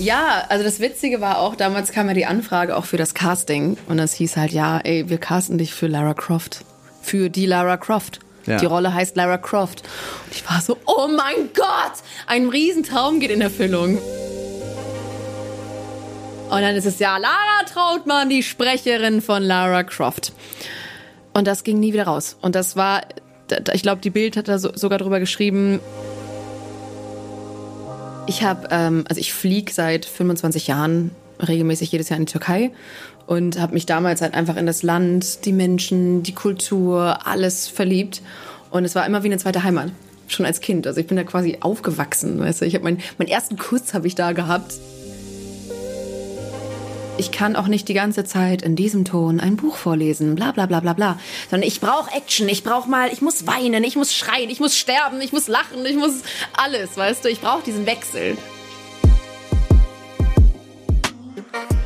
Ja, also das Witzige war auch, damals kam ja die Anfrage auch für das Casting. Und das hieß halt, ja, ey, wir casten dich für Lara Croft. Für die Lara Croft. Ja. Die Rolle heißt Lara Croft. Und ich war so, oh mein Gott, ein Riesentraum geht in Erfüllung. Und dann ist es ja Lara Trautmann, die Sprecherin von Lara Croft. Und das ging nie wieder raus. Und das war, ich glaube, die Bild hat da sogar drüber geschrieben. Ich habe, ähm, also ich fliege seit 25 Jahren regelmäßig jedes Jahr in die Türkei und habe mich damals halt einfach in das Land, die Menschen, die Kultur, alles verliebt. Und es war immer wie eine zweite Heimat, schon als Kind. Also ich bin da quasi aufgewachsen, weißt du. Ich habe meinen, meinen ersten Kuss habe ich da gehabt ich kann auch nicht die ganze Zeit in diesem Ton ein Buch vorlesen, bla bla bla bla bla. Sondern ich brauche Action, ich brauche mal, ich muss weinen, ich muss schreien, ich muss sterben, ich muss lachen, ich muss alles, weißt du, ich brauche diesen Wechsel.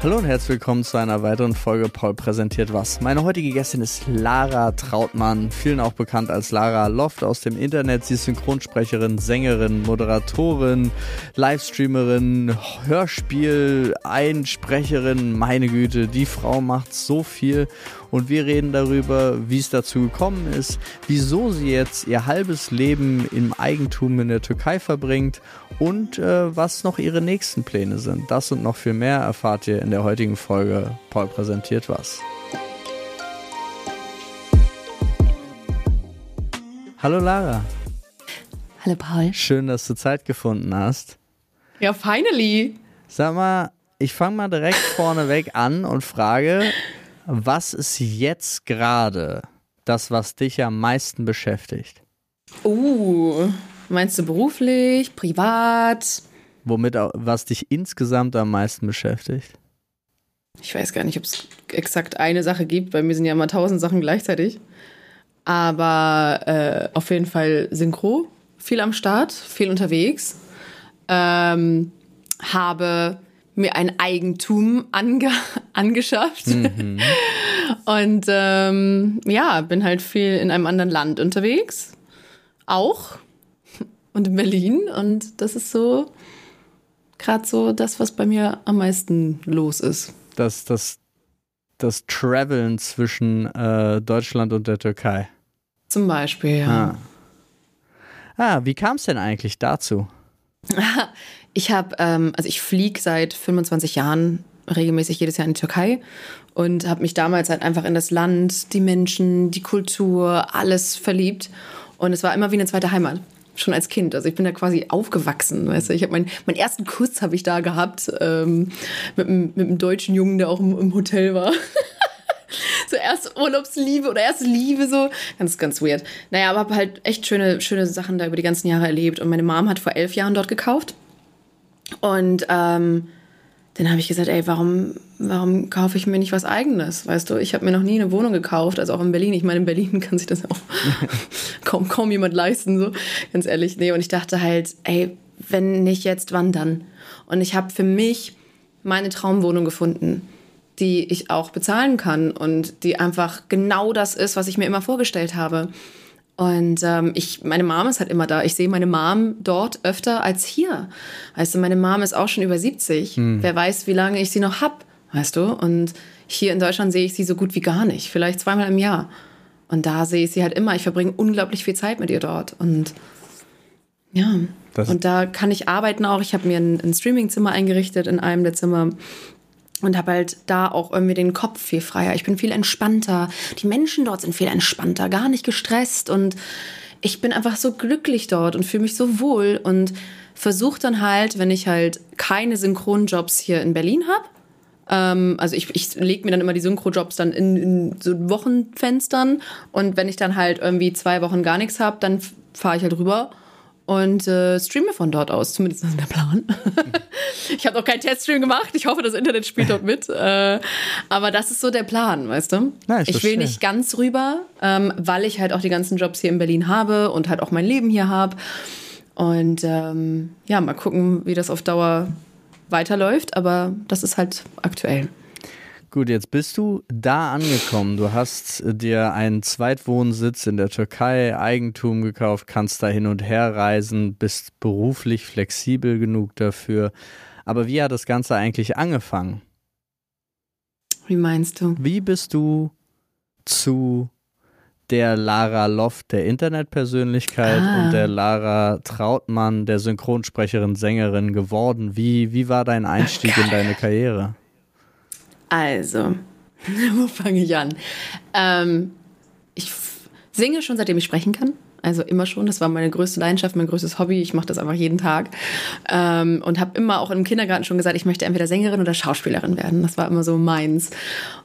Hallo und herzlich willkommen zu einer weiteren Folge Paul präsentiert was. Meine heutige Gästin ist Lara Trautmann, vielen auch bekannt als Lara Loft aus dem Internet. Sie ist Synchronsprecherin, Sängerin, Moderatorin, Livestreamerin, Hörspiel, Einsprecherin. Meine Güte, die Frau macht so viel und wir reden darüber, wie es dazu gekommen ist, wieso sie jetzt ihr halbes Leben im Eigentum in der Türkei verbringt und äh, was noch ihre nächsten Pläne sind. Das und noch viel mehr erfahrt ihr in der heutigen Folge. Paul präsentiert was. Hallo Lara. Hallo Paul. Schön, dass du Zeit gefunden hast. Ja, finally. Sag mal, ich fange mal direkt vorneweg an und frage, was ist jetzt gerade das, was dich am meisten beschäftigt? Uh, meinst du beruflich, privat? Womit, was dich insgesamt am meisten beschäftigt? Ich weiß gar nicht, ob es exakt eine Sache gibt. Bei mir sind ja immer tausend Sachen gleichzeitig. Aber äh, auf jeden Fall Synchro, viel am Start, viel unterwegs. Ähm, habe mir ein Eigentum ange angeschafft. Mhm. Und ähm, ja, bin halt viel in einem anderen Land unterwegs. Auch. Und in Berlin. Und das ist so gerade so das, was bei mir am meisten los ist. Das, das, das Traveln zwischen äh, Deutschland und der Türkei. Zum Beispiel, ja. Ah, ah wie kam es denn eigentlich dazu? Ich habe, ähm, also ich fliege seit 25 Jahren regelmäßig jedes Jahr in die Türkei und habe mich damals halt einfach in das Land, die Menschen, die Kultur, alles verliebt. Und es war immer wie eine zweite Heimat. Schon als Kind. Also ich bin da quasi aufgewachsen. Weißt du? Ich habe meinen, meinen ersten Kuss habe ich da gehabt ähm, mit, mit einem deutschen Jungen, der auch im, im Hotel war. so erst Urlaubsliebe oder erste Liebe so. Ganz, ganz weird. Naja, aber habe halt echt schöne, schöne Sachen da über die ganzen Jahre erlebt. Und meine Mom hat vor elf Jahren dort gekauft. Und ähm, dann habe ich gesagt, ey, warum, warum kaufe ich mir nicht was eigenes? Weißt du, ich habe mir noch nie eine Wohnung gekauft, also auch in Berlin. Ich meine, in Berlin kann sich das auch kaum, kaum jemand leisten, so ganz ehrlich. Nee, und ich dachte halt, ey, wenn nicht jetzt, wann dann? Und ich habe für mich meine Traumwohnung gefunden, die ich auch bezahlen kann und die einfach genau das ist, was ich mir immer vorgestellt habe. Und ähm, ich, meine Mom ist halt immer da. Ich sehe meine Mom dort öfter als hier. Weißt du, meine Mom ist auch schon über 70. Hm. Wer weiß, wie lange ich sie noch hab, weißt du? Und hier in Deutschland sehe ich sie so gut wie gar nicht. Vielleicht zweimal im Jahr. Und da sehe ich sie halt immer. Ich verbringe unglaublich viel Zeit mit ihr dort. Und ja. Das und da kann ich arbeiten auch. Ich habe mir ein, ein Streamingzimmer eingerichtet in einem der Zimmer und habe halt da auch irgendwie den Kopf viel freier. Ich bin viel entspannter. Die Menschen dort sind viel entspannter, gar nicht gestresst und ich bin einfach so glücklich dort und fühle mich so wohl und versuche dann halt, wenn ich halt keine Synchronjobs hier in Berlin habe, ähm, also ich, ich lege mir dann immer die Synchronjobs dann in, in so Wochenfenstern und wenn ich dann halt irgendwie zwei Wochen gar nichts habe, dann fahre ich halt rüber und äh, streame von dort aus. Zumindest ist der Plan. ich habe noch keinen Teststream gemacht. Ich hoffe, das Internet spielt dort mit. Äh, aber das ist so der Plan, weißt du? Ja, ich, ich will nicht ganz rüber, ähm, weil ich halt auch die ganzen Jobs hier in Berlin habe und halt auch mein Leben hier habe. Und ähm, ja, mal gucken, wie das auf Dauer weiterläuft. Aber das ist halt aktuell. Gut, jetzt bist du da angekommen. Du hast dir einen Zweitwohnsitz in der Türkei, Eigentum gekauft, kannst da hin und her reisen, bist beruflich flexibel genug dafür. Aber wie hat das Ganze eigentlich angefangen? Wie meinst du? Wie bist du zu der Lara Loft, der Internetpersönlichkeit, ah. und der Lara Trautmann, der Synchronsprecherin, Sängerin geworden? Wie, wie war dein Einstieg in deine Karriere? Also, wo fange ich an? Ähm, ich singe schon, seitdem ich sprechen kann. Also immer schon. Das war meine größte Leidenschaft, mein größtes Hobby. Ich mache das einfach jeden Tag. Ähm, und habe immer auch im Kindergarten schon gesagt, ich möchte entweder Sängerin oder Schauspielerin werden. Das war immer so meins.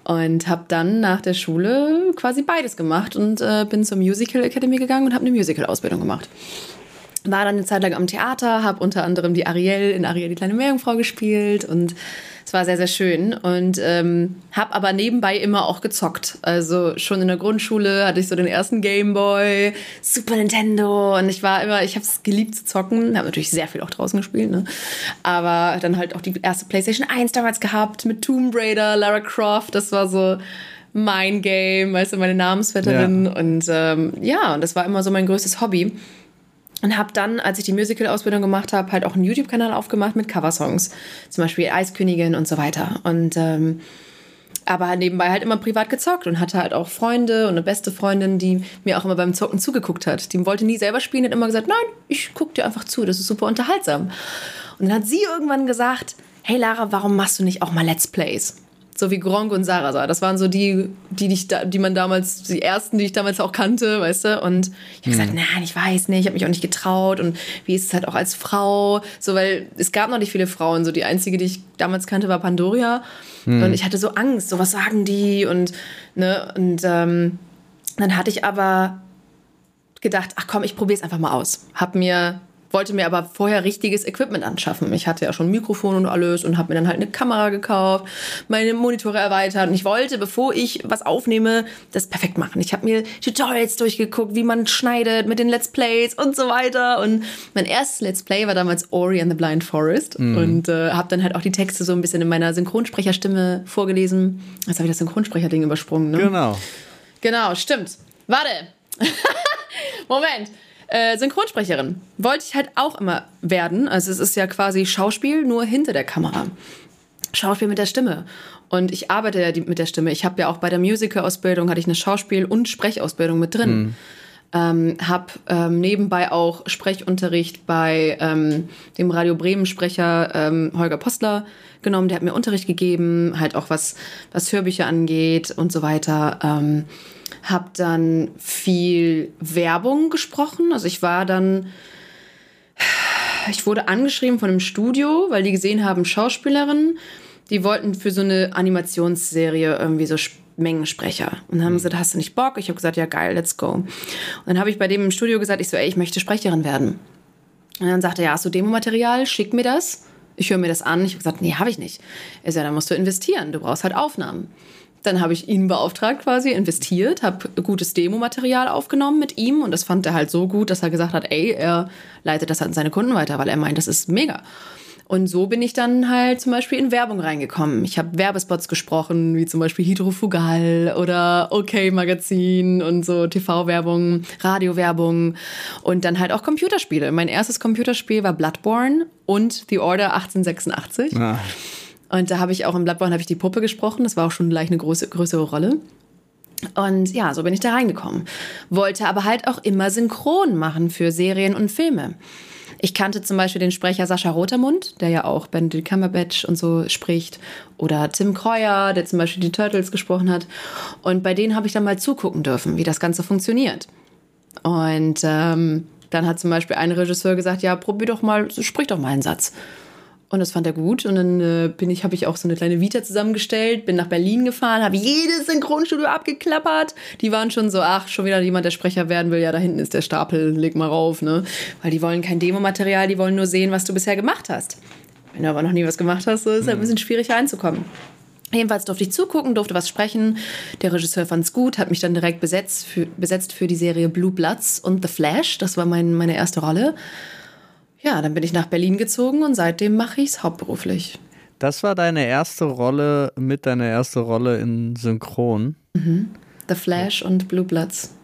Und habe dann nach der Schule quasi beides gemacht und äh, bin zur Musical Academy gegangen und habe eine Musical-Ausbildung gemacht war dann eine Zeit lang am Theater, habe unter anderem die Ariel in Ariel die kleine Meerjungfrau gespielt und es war sehr, sehr schön und ähm, habe aber nebenbei immer auch gezockt. Also schon in der Grundschule hatte ich so den ersten Gameboy, Super Nintendo und ich war immer, ich habe es geliebt zu zocken, habe natürlich sehr viel auch draußen gespielt, ne? aber dann halt auch die erste PlayStation 1 damals gehabt mit Tomb Raider, Lara Croft, das war so mein Game, weißt du, meine Namensvetterin ja. und ähm, ja, und das war immer so mein größtes Hobby und habe dann, als ich die Musical-Ausbildung gemacht habe, halt auch einen YouTube-Kanal aufgemacht mit Coversongs, zum Beispiel Eiskönigin und so weiter. Und ähm, aber nebenbei halt immer privat gezockt und hatte halt auch Freunde und eine beste Freundin, die mir auch immer beim Zocken zugeguckt hat. Die wollte nie selber spielen, hat immer gesagt, nein, ich gucke dir einfach zu, das ist super unterhaltsam. Und dann hat sie irgendwann gesagt, hey Lara, warum machst du nicht auch mal Let's Plays? So wie Gronk und Sarasa. Das waren so die, die, die, die man damals, die ersten, die ich damals auch kannte, weißt du? Und ich habe gesagt, hm. nein, ich weiß nicht, ich habe mich auch nicht getraut. Und wie ist es halt auch als Frau? So, weil es gab noch nicht viele Frauen. So die einzige, die ich damals kannte, war Pandoria. Hm. Und ich hatte so Angst, so was sagen die? Und, ne, und ähm, dann hatte ich aber gedacht, ach komm, ich probiere es einfach mal aus. Hab mir wollte mir aber vorher richtiges Equipment anschaffen. Ich hatte ja schon ein Mikrofon und alles und habe mir dann halt eine Kamera gekauft, meine Monitore erweitert und ich wollte, bevor ich was aufnehme, das perfekt machen. Ich habe mir Tutorials durchgeguckt, wie man schneidet mit den Let's Plays und so weiter und mein erstes Let's Play war damals Ori and the Blind Forest mhm. und äh, habe dann halt auch die Texte so ein bisschen in meiner Synchronsprecherstimme vorgelesen. Jetzt habe ich das Synchronsprecherding übersprungen, ne? Genau. Genau, stimmt. Warte. Moment. Äh, Synchronsprecherin wollte ich halt auch immer werden. Also es ist ja quasi Schauspiel nur hinter der Kamera. Schauspiel mit der Stimme. Und ich arbeite ja mit der Stimme. Ich habe ja auch bei der Musical-Ausbildung hatte ich eine Schauspiel- und Sprechausbildung mit drin. Mhm. Ähm, habe ähm, nebenbei auch Sprechunterricht bei ähm, dem Radio Bremen Sprecher ähm, Holger Postler genommen. Der hat mir Unterricht gegeben, halt auch was was Hörbücher angeht und so weiter. Ähm, habe dann viel Werbung gesprochen. Also ich war dann, ich wurde angeschrieben von einem Studio, weil die gesehen haben, Schauspielerin, die wollten für so eine Animationsserie irgendwie so Mengensprecher. Und dann haben sie gesagt, hast du nicht Bock? Ich habe gesagt, ja geil, let's go. Und dann habe ich bei dem im Studio gesagt, ich so, ey, ich möchte Sprecherin werden. Und dann sagte er, ja, hast du Demomaterial? Schick mir das. Ich höre mir das an. Ich habe gesagt, nee, habe ich nicht. Er sagt, dann musst du investieren. Du brauchst halt Aufnahmen. Dann habe ich ihn beauftragt quasi, investiert, habe gutes Demomaterial aufgenommen mit ihm und das fand er halt so gut, dass er gesagt hat, ey, er leitet das an seine Kunden weiter, weil er meint, das ist mega. Und so bin ich dann halt zum Beispiel in Werbung reingekommen. Ich habe Werbespots gesprochen, wie zum Beispiel Hydrofugal oder OK Magazin und so TV-Werbung, Radiowerbung und dann halt auch Computerspiele. Mein erstes Computerspiel war Bloodborne und The Order 1886. Ah. Und da habe ich auch im Bloodborne habe ich die Puppe gesprochen. Das war auch schon gleich eine große, größere Rolle. Und ja, so bin ich da reingekommen. Wollte aber halt auch immer synchron machen für Serien und Filme. Ich kannte zum Beispiel den Sprecher Sascha Rotermund, der ja auch Benedict Cumberbatch und so spricht. Oder Tim Kreuer, der zum Beispiel die Turtles gesprochen hat. Und bei denen habe ich dann mal zugucken dürfen, wie das Ganze funktioniert. Und ähm, dann hat zum Beispiel ein Regisseur gesagt, ja, probier doch mal, sprich doch mal einen Satz. Und das fand er gut. Und dann äh, bin ich, habe ich auch so eine kleine Vita zusammengestellt, bin nach Berlin gefahren, habe jedes Synchronstudio abgeklappert. Die waren schon so, ach, schon wieder jemand, der Sprecher werden will. Ja, da hinten ist der Stapel, leg mal rauf, ne? Weil die wollen kein Demomaterial, die wollen nur sehen, was du bisher gemacht hast. Wenn du aber noch nie was gemacht hast, so ist es halt ein mhm. bisschen schwierig reinzukommen. Jedenfalls durfte ich zugucken, durfte was sprechen. Der Regisseur fand es gut, hat mich dann direkt besetzt für, besetzt für die Serie Blue Bloods und The Flash. Das war mein, meine erste Rolle ja, dann bin ich nach Berlin gezogen und seitdem mache ich es hauptberuflich. Das war deine erste Rolle, mit deiner erste Rolle in Synchron. Mhm. The Flash und Blue Bloods.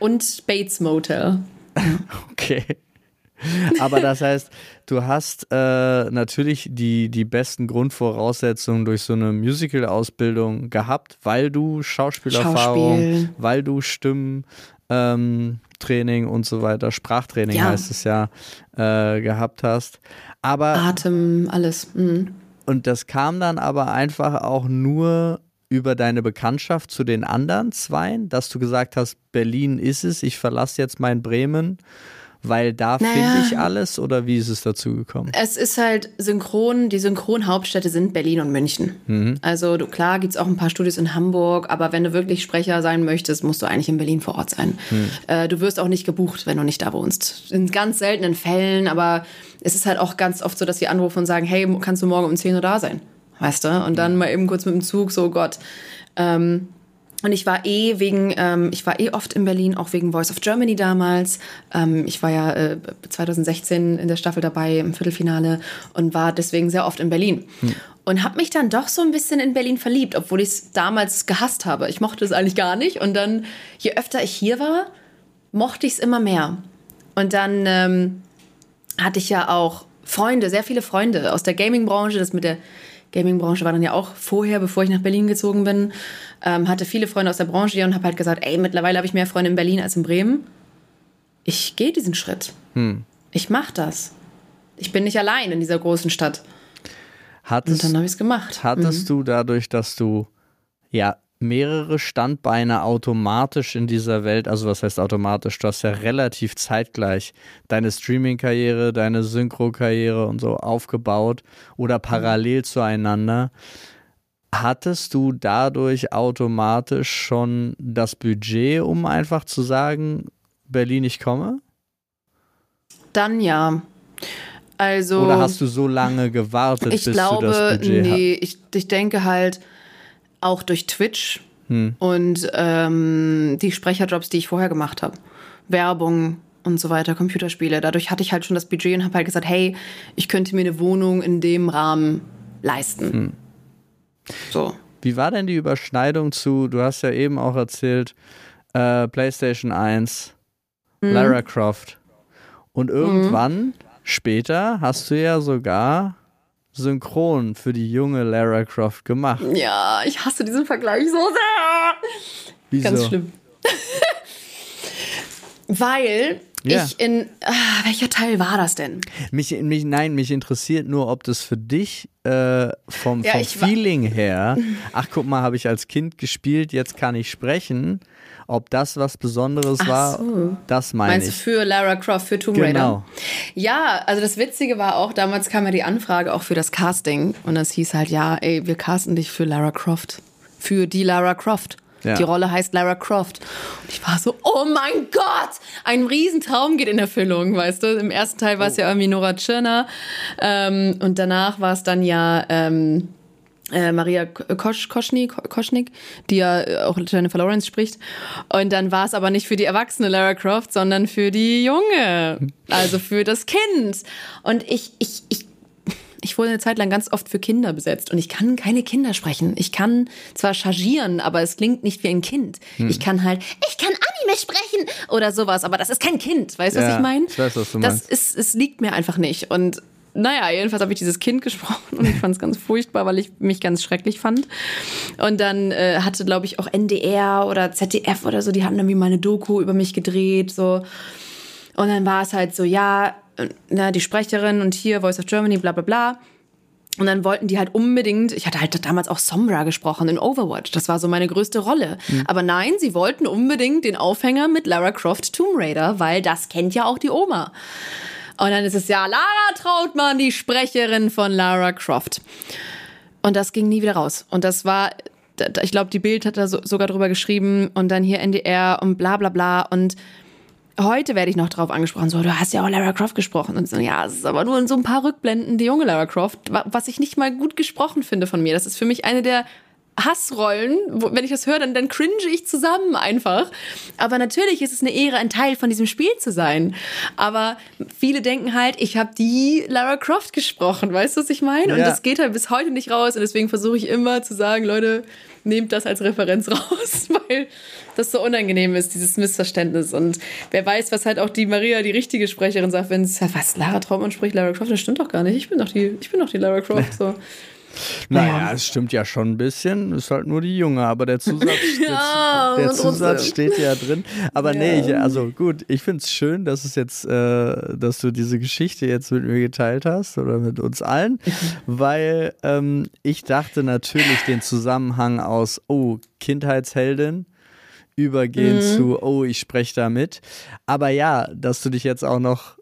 Und Bates Motel. okay. Aber das heißt, du hast äh, natürlich die, die besten Grundvoraussetzungen durch so eine Musical-Ausbildung gehabt, weil du Schauspielerfahrung, Schauspiel. weil du Stimmentraining ähm, und so weiter, Sprachtraining ja. heißt es ja, äh, gehabt hast. Aber Atem, alles. Mhm. Und das kam dann aber einfach auch nur über deine Bekanntschaft zu den anderen Zweien, dass du gesagt hast, Berlin ist es, ich verlasse jetzt mein Bremen weil da naja, finde ich alles oder wie ist es dazu gekommen? Es ist halt synchron, die Synchronhauptstädte sind Berlin und München. Mhm. Also du, klar gibt es auch ein paar Studios in Hamburg, aber wenn du wirklich Sprecher sein möchtest, musst du eigentlich in Berlin vor Ort sein. Mhm. Äh, du wirst auch nicht gebucht, wenn du nicht da wohnst. In ganz seltenen Fällen, aber es ist halt auch ganz oft so, dass sie anrufen und sagen, hey, kannst du morgen um 10 Uhr da sein? Weißt du? Und dann mhm. mal eben kurz mit dem Zug, so Gott. Ähm, und ich war eh wegen, ähm, ich war eh oft in Berlin, auch wegen Voice of Germany damals. Ähm, ich war ja äh, 2016 in der Staffel dabei im Viertelfinale und war deswegen sehr oft in Berlin. Hm. Und habe mich dann doch so ein bisschen in Berlin verliebt, obwohl ich es damals gehasst habe. Ich mochte es eigentlich gar nicht. Und dann, je öfter ich hier war, mochte ich es immer mehr. Und dann ähm, hatte ich ja auch Freunde, sehr viele Freunde aus der Gaming-Branche. Das mit der Gaming-Branche war dann ja auch vorher, bevor ich nach Berlin gezogen bin. Ähm, hatte viele Freunde aus der Branche hier und habe halt gesagt, ey, mittlerweile habe ich mehr Freunde in Berlin als in Bremen. Ich gehe diesen Schritt. Hm. Ich mache das. Ich bin nicht allein in dieser großen Stadt. Hattest, und dann habe ich es gemacht. Hattest mhm. du dadurch, dass du ja mehrere Standbeine automatisch in dieser Welt, also was heißt automatisch, du hast ja relativ zeitgleich deine Streaming-Karriere, deine Synchro-Karriere und so aufgebaut oder parallel zueinander. Hattest du dadurch automatisch schon das Budget, um einfach zu sagen, Berlin, ich komme? Dann ja. Also, Oder hast du so lange gewartet, bis glaube, du das Budget nee, ich, ich denke halt, auch durch Twitch hm. und ähm, die Sprecherjobs, die ich vorher gemacht habe. Werbung und so weiter, Computerspiele. Dadurch hatte ich halt schon das Budget und habe halt gesagt, hey, ich könnte mir eine Wohnung in dem Rahmen leisten. Hm. So. Wie war denn die Überschneidung zu, du hast ja eben auch erzählt, äh, PlayStation 1, hm. Lara Croft. Und irgendwann hm. später hast du ja sogar synchron für die junge Lara Croft gemacht. Ja, ich hasse diesen Vergleich so sehr. Wieso? Ganz schlimm. Weil ja. ich in. Ah, welcher Teil war das denn? Mich, mich, nein, mich interessiert nur, ob das für dich äh, vom, ja, vom Feeling her. Ach, guck mal, habe ich als Kind gespielt, jetzt kann ich sprechen ob das was Besonderes Ach war, so. das meine Meinst ich. Meinst du für Lara Croft, für Tomb Raider? Genau. Ja, also das Witzige war auch, damals kam ja die Anfrage auch für das Casting und das hieß halt, ja, ey, wir casten dich für Lara Croft. Für die Lara Croft. Ja. Die Rolle heißt Lara Croft. Und ich war so, oh mein Gott, ein Riesentraum geht in Erfüllung, weißt du. Im ersten Teil war es oh. ja irgendwie Nora Tschirner ähm, und danach war es dann ja ähm, äh, Maria Kosch, Koschnik, Koschnik, die ja äh, auch Jennifer Lawrence spricht. Und dann war es aber nicht für die erwachsene Lara Croft, sondern für die Junge, also für das Kind. Und ich, ich, ich ich wurde eine Zeit lang ganz oft für Kinder besetzt und ich kann keine Kinder sprechen. Ich kann zwar chargieren, aber es klingt nicht wie ein Kind. Hm. Ich kann halt, ich kann Anime sprechen oder sowas, aber das ist kein Kind. Weißt du, ja, was ich meine? Ich weiß, was du meinst. Das ist, es liegt mir einfach nicht. Und naja, jedenfalls habe ich dieses Kind gesprochen und ich fand es ganz furchtbar, weil ich mich ganz schrecklich fand. Und dann äh, hatte, glaube ich, auch NDR oder ZDF oder so, die hatten irgendwie mal eine Doku über mich gedreht, so. Und dann war es halt so, ja, na, die Sprecherin und hier Voice of Germany, bla bla bla. Und dann wollten die halt unbedingt, ich hatte halt damals auch Sombra gesprochen in Overwatch, das war so meine größte Rolle. Mhm. Aber nein, sie wollten unbedingt den Aufhänger mit Lara Croft Tomb Raider, weil das kennt ja auch die Oma. Und dann ist es ja Lara Trautmann, die Sprecherin von Lara Croft. Und das ging nie wieder raus. Und das war, ich glaube, die Bild hat da so, sogar drüber geschrieben und dann hier NDR und bla bla bla. Und heute werde ich noch drauf angesprochen, so, du hast ja auch Lara Croft gesprochen. Und so, ja, es ist aber nur in so ein paar Rückblenden die junge Lara Croft, was ich nicht mal gut gesprochen finde von mir. Das ist für mich eine der Hassrollen. Wo, wenn ich das höre, dann, dann cringe ich zusammen einfach. Aber natürlich ist es eine Ehre, ein Teil von diesem Spiel zu sein. Aber viele denken halt, ich habe die Lara Croft gesprochen. Weißt du, was ich meine? Ja. Und das geht halt bis heute nicht raus. Und deswegen versuche ich immer zu sagen, Leute, nehmt das als Referenz raus, weil das so unangenehm ist, dieses Missverständnis. Und wer weiß, was halt auch die Maria, die richtige Sprecherin, sagt, wenn es, was, Lara Trautmann spricht Lara Croft, das stimmt doch gar nicht. Ich bin doch die, ich bin doch die Lara Croft. So. Naja, es stimmt ja schon ein bisschen. Ist halt nur die Junge, aber der Zusatz, ja, der, der Zusatz steht ja drin. Aber ja. nee, ich, also gut, ich finde es schön, dass es jetzt, äh, dass du diese Geschichte jetzt mit mir geteilt hast oder mit uns allen, weil ähm, ich dachte natürlich den Zusammenhang aus, oh, Kindheitsheldin übergehen mhm. zu, oh, ich spreche da mit. Aber ja, dass du dich jetzt auch noch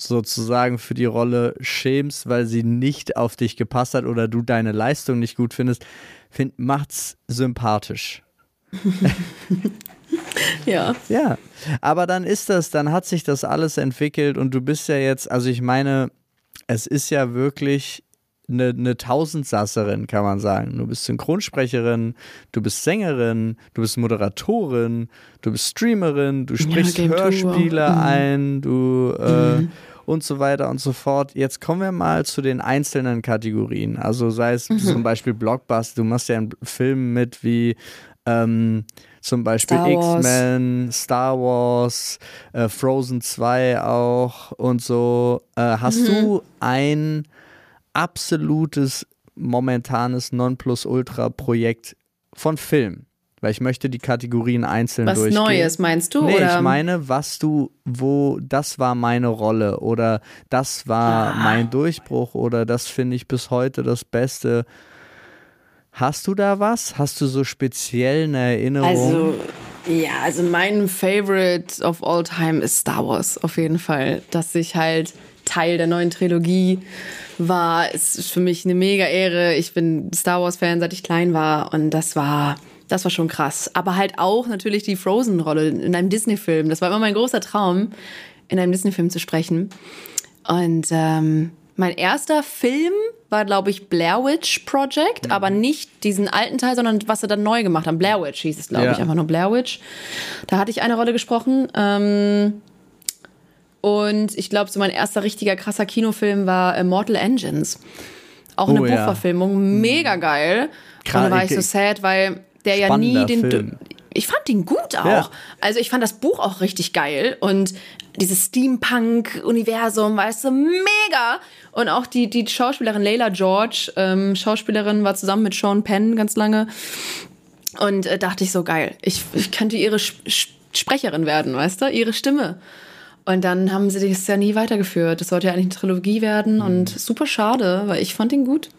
sozusagen für die Rolle schämst, weil sie nicht auf dich gepasst hat oder du deine Leistung nicht gut findest, find, macht's sympathisch. ja. Ja. Aber dann ist das, dann hat sich das alles entwickelt und du bist ja jetzt, also ich meine, es ist ja wirklich eine, eine Tausendsasserin, kann man sagen. Du bist Synchronsprecherin, du bist Sängerin, du bist Moderatorin, du bist Streamerin, du sprichst ja, Hörspiele mhm. ein, du äh, mhm und so weiter und so fort. Jetzt kommen wir mal zu den einzelnen Kategorien. Also sei es mhm. zum Beispiel Blockbuster, du machst ja einen Film mit wie ähm, zum Beispiel X-Men, Star Wars, äh, Frozen 2 auch und so. Äh, hast mhm. du ein absolutes momentanes Nonplusultra-Projekt von Film? Weil ich möchte die Kategorien einzeln was durchgehen. Was Neues meinst du? Nee, oder? ich meine, was du, wo, das war meine Rolle oder das war ah. mein Durchbruch oder das finde ich bis heute das Beste. Hast du da was? Hast du so speziell eine Erinnerung? Also, ja, also mein Favorite of all time ist Star Wars, auf jeden Fall. Dass ich halt Teil der neuen Trilogie war, ist für mich eine mega Ehre. Ich bin Star Wars-Fan, seit ich klein war und das war das war schon krass. Aber halt auch natürlich die Frozen-Rolle in einem Disney-Film. Das war immer mein großer Traum, in einem Disney-Film zu sprechen. Und ähm, mein erster Film war, glaube ich, Blair Witch Project, mhm. aber nicht diesen alten Teil, sondern was sie dann neu gemacht haben. Blair Witch hieß es, glaube ja. ich, einfach nur Blair Witch. Da hatte ich eine Rolle gesprochen. Ähm, und ich glaube, so mein erster richtiger krasser Kinofilm war Immortal Engines. Auch eine oh, Buchverfilmung, ja. mega geil. Und da war ich so sad, weil der ja nie den. Film. Ich fand ihn gut auch. Ja. Also ich fand das Buch auch richtig geil und dieses Steampunk-Universum, weißt du, mega. Und auch die, die Schauspielerin Layla George, ähm, Schauspielerin, war zusammen mit Sean Penn ganz lange. Und äh, dachte ich so, geil, ich, ich könnte ihre Sp Sprecherin werden, weißt du, ihre Stimme. Und dann haben sie das ja nie weitergeführt. Das sollte ja eigentlich eine Trilogie werden mhm. und super schade, weil ich fand ihn gut.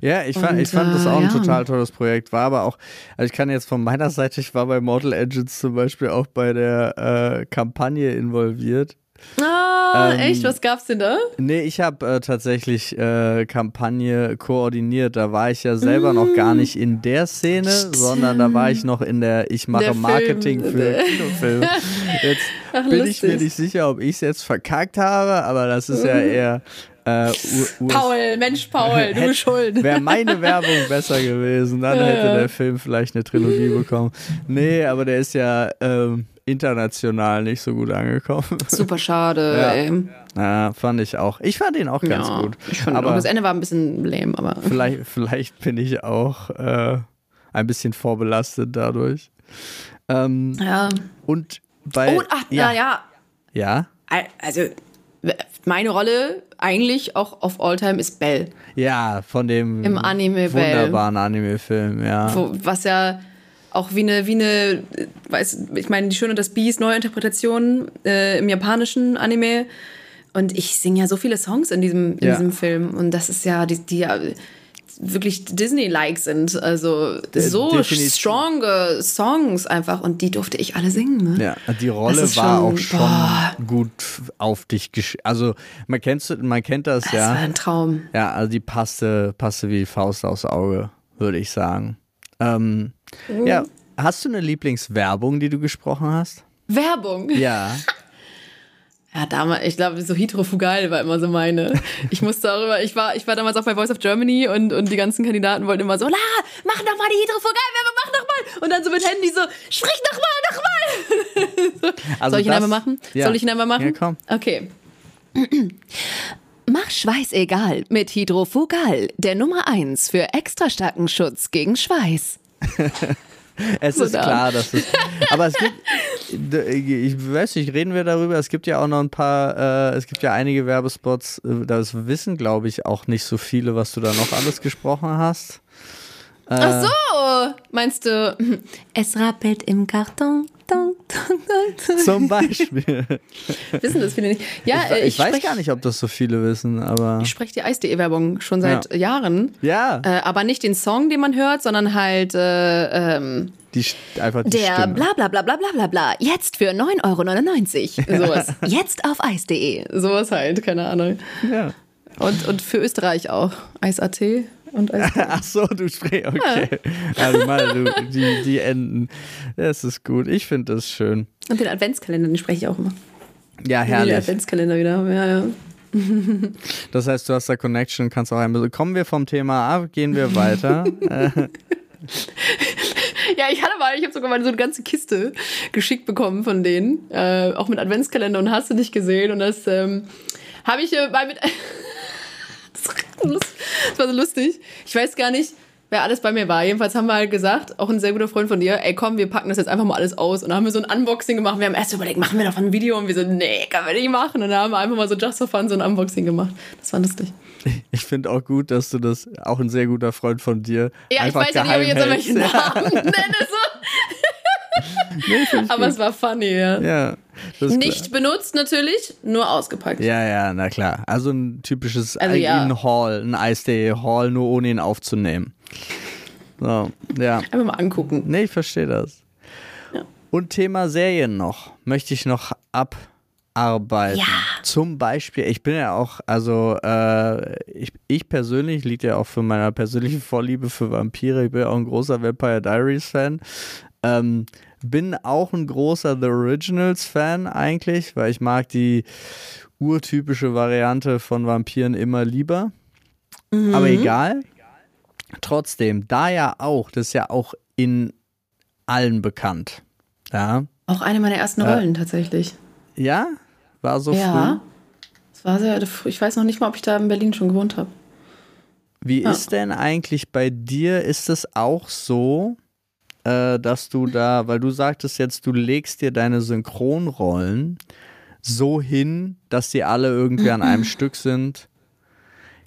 Ja, ich fand, und, ich fand das auch ein äh, ja. total tolles Projekt. War aber auch, also ich kann jetzt von meiner Seite, ich war bei Mortal Engines zum Beispiel auch bei der äh, Kampagne involviert. Ah, ähm, echt? Was gab's denn da? Nee, ich habe äh, tatsächlich äh, Kampagne koordiniert. Da war ich ja selber mm. noch gar mm. nicht in der Szene, sondern da war ich noch in der, ich mache der Marketing Film. für Kinofilme. Jetzt Ach, bin lustig. ich mir nicht sicher, ob ich es jetzt verkackt habe, aber das ist ja mm. eher äh, Paul, Mensch, Paul, du bist schuld. Wäre meine Werbung besser gewesen, dann hätte der Film vielleicht eine Trilogie bekommen. Nee, aber der ist ja ähm, international nicht so gut angekommen. Super schade, ja. ey. Ja, fand ich auch. Ich fand ihn auch ganz ja, gut. Ich fand aber auch, das Ende war ein bisschen lame, aber. Vielleicht, vielleicht bin ich auch äh, ein bisschen vorbelastet dadurch. Ähm, ja. Und bei. Oh, ach, ja. ja. Ja? Also, meine Rolle eigentlich auch auf Alltime ist Belle. Ja, von dem Im Anime wunderbaren Anime-Film, ja. Wo, was ja auch wie eine, wie eine, weiß, ich meine, die Schöne und das Biest, neue Interpretation äh, im japanischen Anime. Und ich singe ja so viele Songs in diesem, in ja. diesem Film. Und das ist ja, die, die wirklich Disney-like sind. Also so Definitiv. stronge Songs einfach und die durfte ich alle singen. Ne? Ja, die Rolle war schon, auch schon boah. gut auf dich geschrieben. Also man kennt, man kennt das, das ja. Das war ein Traum. Ja, also die passte, passte wie Faust aufs Auge, würde ich sagen. Ähm, mhm. Ja, hast du eine Lieblingswerbung, die du gesprochen hast? Werbung? Ja. Ja, damals, ich glaube, so hydrofugal war immer so meine. Ich musste immer, ich war, ich war damals auch bei Voice of Germany und, und die ganzen Kandidaten wollten immer so, la, mach doch mal die Hydrofugal-Werbung, mach doch mal. Und dann so mit Handy so, sprich doch mal, doch mal. Also Soll ich ihn einmal machen? Ja. Soll ich ihn einmal machen? Ja, komm. Okay. Mach Schweiß egal mit Hydrofugal, der Nummer 1 für extra starken Schutz gegen Schweiß. es ist klar, dass es. Aber es gibt. Ich weiß nicht, reden wir darüber. Es gibt ja auch noch ein paar. Äh, es gibt ja einige Werbespots. Äh, das wissen, glaube ich, auch nicht so viele, was du da noch alles gesprochen hast. Äh, Ach so, meinst du, es rappelt im Karton? Zum Beispiel. wissen das viele nicht. Ja, ich, ich, ich weiß gar nicht, ob das so viele wissen, aber. Ich spreche die Eis.de-Werbung schon seit ja. Jahren. Ja. Äh, aber nicht den Song, den man hört, sondern halt. Äh, ähm, die, einfach die Der Stimme. bla bla bla bla bla bla bla. Jetzt für 9,99 Euro. Sowas. Jetzt auf Eis.de. Sowas halt, keine Ahnung. Ja. Und, und für Österreich auch. Eis.at und Eis. Ach so, du sprichst, okay. Ja. Also mal, du, die, die Enden. Das ist gut. Ich finde das schön. Und den Adventskalender, den spreche ich auch immer. Ja, herrlich. Den Adventskalender wieder Ja, ja. Das heißt, du hast da Connection, kannst auch ein bisschen. Kommen wir vom Thema ab, gehen wir weiter. ja, ich hatte mal, ich habe sogar mal so eine ganze Kiste geschickt bekommen von denen, äh, auch mit Adventskalender und hast du nicht gesehen und das ähm, habe ich äh, mal mit das war so lustig. Ich weiß gar nicht, wer alles bei mir war. Jedenfalls haben wir halt gesagt, auch ein sehr guter Freund von dir, ey komm, wir packen das jetzt einfach mal alles aus. Und dann haben wir so ein Unboxing gemacht. Wir haben erst überlegt, machen wir davon ein Video? Und wir so, nee, kann man nicht machen. Und dann haben wir einfach mal so just for fun so ein Unboxing gemacht. Das war lustig. Ich finde auch gut, dass du das, auch ein sehr guter Freund von dir, Ja, ich weiß ja nicht, ob ich jetzt welchen Namen nenne. So. Nee, Aber gut. es war funny, ja. Ja. Nicht klar. benutzt natürlich, nur ausgepackt. Ja, ja, na klar. Also ein typisches also, ja. ein Hall, ein Ice Hall, nur ohne ihn aufzunehmen. So, ja. Einfach mal angucken. Nee, ich verstehe das. Ja. Und Thema Serien noch. Möchte ich noch abarbeiten. Ja. Zum Beispiel, ich bin ja auch, also äh, ich, ich persönlich, liegt ja auch für meiner persönlichen Vorliebe für Vampire, ich bin ja auch ein großer Vampire Diaries Fan. Ähm, bin auch ein großer The Originals-Fan eigentlich, weil ich mag die urtypische Variante von Vampiren immer lieber. Mhm. Aber egal. Trotzdem, da ja auch, das ist ja auch in allen bekannt. Ja. Auch eine meiner ersten äh, Rollen tatsächlich. Ja? War so ja. früh? Es war sehr früh. Ich weiß noch nicht mal, ob ich da in Berlin schon gewohnt habe. Wie ja. ist denn eigentlich bei dir? Ist es auch so, äh, dass du da, weil du sagtest jetzt, du legst dir deine Synchronrollen so hin, dass sie alle irgendwie an einem Stück sind.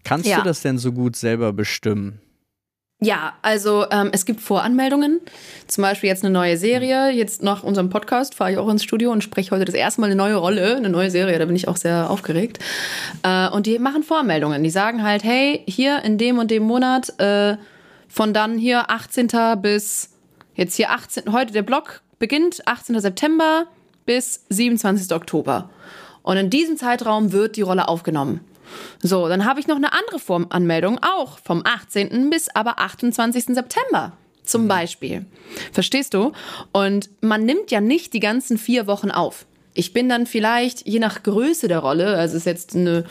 Kannst ja. du das denn so gut selber bestimmen? Ja, also ähm, es gibt Voranmeldungen. Zum Beispiel jetzt eine neue Serie. Jetzt nach unserem Podcast fahre ich auch ins Studio und spreche heute das erste Mal eine neue Rolle, eine neue Serie. Da bin ich auch sehr aufgeregt. Äh, und die machen Voranmeldungen. Die sagen halt, hey, hier in dem und dem Monat äh, von dann hier 18. bis Jetzt hier 18, heute der Blog beginnt 18. September bis 27. Oktober. Und in diesem Zeitraum wird die Rolle aufgenommen. So, dann habe ich noch eine andere Formanmeldung, auch vom 18. bis aber 28. September zum Beispiel. Verstehst du? Und man nimmt ja nicht die ganzen vier Wochen auf. Ich bin dann vielleicht, je nach Größe der Rolle, also ist jetzt eine,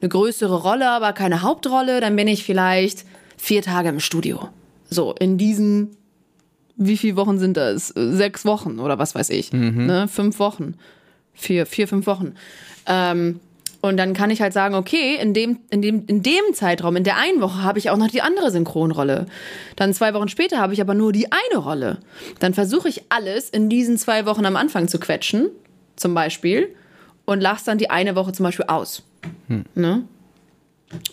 eine größere Rolle, aber keine Hauptrolle, dann bin ich vielleicht vier Tage im Studio. So, in diesen wie viele Wochen sind das? Sechs Wochen oder was weiß ich. Mhm. Ne? Fünf Wochen. Vier, vier, fünf Wochen. Ähm, und dann kann ich halt sagen, okay, in dem, in dem, in dem Zeitraum, in der einen Woche habe ich auch noch die andere Synchronrolle. Dann zwei Wochen später habe ich aber nur die eine Rolle. Dann versuche ich alles in diesen zwei Wochen am Anfang zu quetschen, zum Beispiel, und lasse dann die eine Woche zum Beispiel aus. Hm. Ne?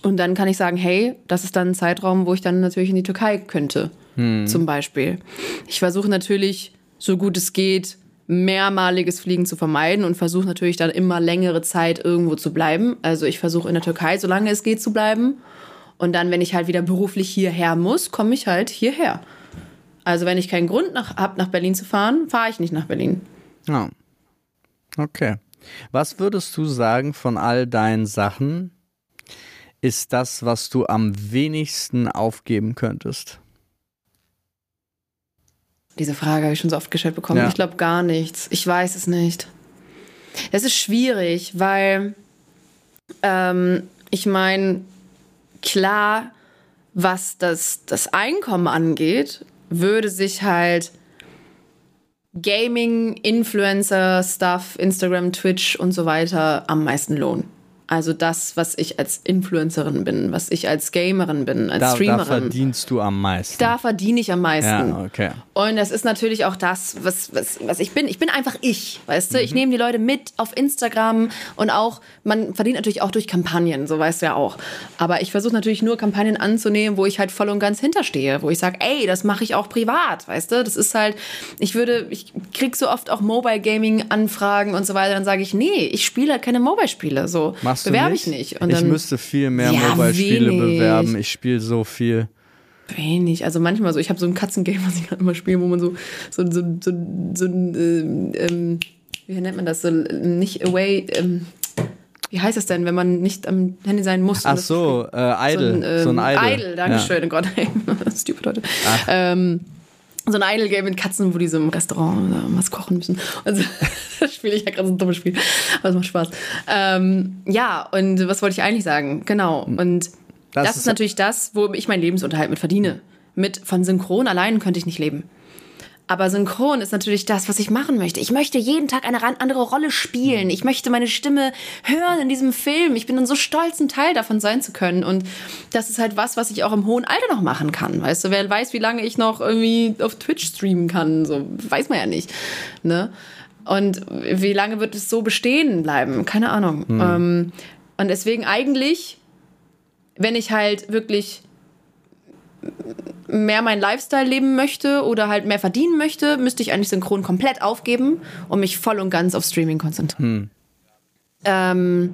Und dann kann ich sagen, hey, das ist dann ein Zeitraum, wo ich dann natürlich in die Türkei könnte hm. zum Beispiel. Ich versuche natürlich, so gut es geht, mehrmaliges Fliegen zu vermeiden und versuche natürlich dann immer längere Zeit irgendwo zu bleiben. Also ich versuche in der Türkei, solange es geht, zu bleiben. Und dann, wenn ich halt wieder beruflich hierher muss, komme ich halt hierher. Also wenn ich keinen Grund habe, nach Berlin zu fahren, fahre ich nicht nach Berlin. Ja. Okay. Was würdest du sagen von all deinen Sachen ist das, was du am wenigsten aufgeben könntest? Diese Frage habe ich schon so oft gestellt bekommen. Ja. Ich glaube gar nichts. Ich weiß es nicht. Das ist schwierig, weil ähm, ich meine, klar, was das, das Einkommen angeht, würde sich halt Gaming, Influencer, Stuff, Instagram, Twitch und so weiter am meisten lohnen. Also das, was ich als Influencerin bin, was ich als Gamerin bin, als Da, Streamerin. da verdienst du am meisten. Da verdiene ich am meisten. ja, okay. Und das ist natürlich auch das, was, was, was ich bin. Ich bin einfach ich, weißt du? Ich nehme die Leute mit auf Instagram und auch, man verdient natürlich auch durch Kampagnen, so weißt du ja auch. Aber ich versuche natürlich nur Kampagnen anzunehmen, wo ich halt voll und ganz hinterstehe, wo ich sage, ey, das mache ich auch privat, weißt du? Das ist halt, ich würde, ich krieg so oft auch Mobile Gaming Anfragen und so weiter, dann sage ich, nee, ich spiele halt keine Mobile-Spiele, so. Machst Bewerbe ich nicht. ich müsste viel mehr Ja, Mobile-Spiele bewerben. Ich spiele so viel. Wenig. Also manchmal so, ich habe so ein Katzengame, was ich gerade immer spiele, wo man so, so, so, so, so ein, ähm, ähm, wie nennt man das, so nicht away, ähm, wie heißt das denn, wenn man nicht am Handy sein muss? und Ach so, äh, Idle. So ein, ähm, Idle. Idle, danke schön, oh Gott, ey, stupid heute. Ähm, so ein Idle-Game mit Katzen, wo die so im Restaurant was kochen müssen. Also, das spiele ich ja gerade so ein dummes Spiel. Aber es macht Spaß. Ähm, ja, und was wollte ich eigentlich sagen? Genau. Und das, Das ist, ist- natürlich das, wo ich meinen Lebensunterhalt mit verdiene. Mit von Synchron allein könnte ich nicht leben. Aber Synchron ist natürlich das, was ich machen möchte. Ich möchte jeden Tag eine andere Rolle spielen. Ich möchte meine Stimme hören in diesem Film. Ich bin dann so stolz, ein Teil davon sein zu können. Und das ist halt was, was ich auch im hohen Alter noch machen kann. Weißt du, wer weiß, wie lange ich noch irgendwie auf Twitch streamen kann. So weiß man ja nicht. Ne? Und wie lange wird es so bestehen bleiben? Keine Ahnung. Ähm, und deswegen eigentlich, wenn ich halt wirklich mehr meinen Lifestyle leben möchte oder halt mehr verdienen möchte, müsste ich eigentlich Synchron komplett aufgeben und mich voll und ganz auf Streaming konzentrieren. Ähm,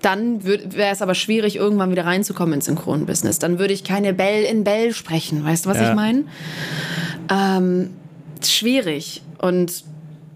dann wäre es aber schwierig, irgendwann wieder reinzukommen ins Synchronbusiness. Dann würde ich keine Bell in Bell sprechen. Weißt du, was Ja. ich meine? Ähm, schwierig. Und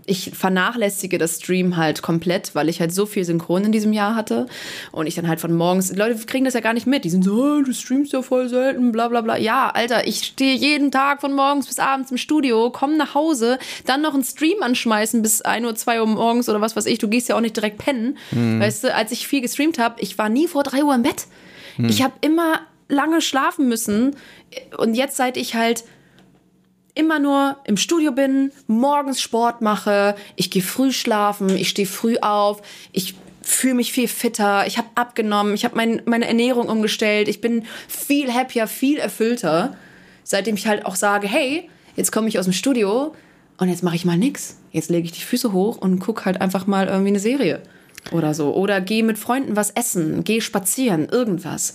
ich vernachlässige das Stream halt komplett, weil ich halt so viel Synchron in diesem Jahr hatte und ich dann halt von morgens, Leute kriegen das ja gar nicht mit, die sind so, oh, du streamst ja voll selten, bla bla bla. Ja, Alter, ich stehe jeden Tag von morgens bis abends im Studio, komme nach Hause, dann noch einen Stream anschmeißen bis 1 Uhr, 2 Uhr morgens oder was weiß ich, du gehst ja auch nicht direkt pennen. Weißt du, als ich viel gestreamt habe, ich war nie vor 3 Uhr im Bett. Ich habe immer lange schlafen müssen und jetzt seit ich halt immer nur im Studio bin, morgens Sport mache, ich gehe früh schlafen, ich stehe früh auf, ich fühle mich viel fitter, ich habe abgenommen, ich habe mein, meine Ernährung umgestellt, ich bin viel happier, viel erfüllter, seitdem ich halt auch sage, hey, jetzt komme ich aus dem Studio und jetzt mache ich mal nix. Jetzt lege ich die Füße hoch und gucke halt einfach mal irgendwie eine Serie oder so. Oder gehe mit Freunden was essen, gehe spazieren, irgendwas.